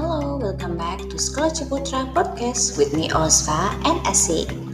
Hello, welcome back to Sekolah Ciputra Podcast with me Osva and Asik.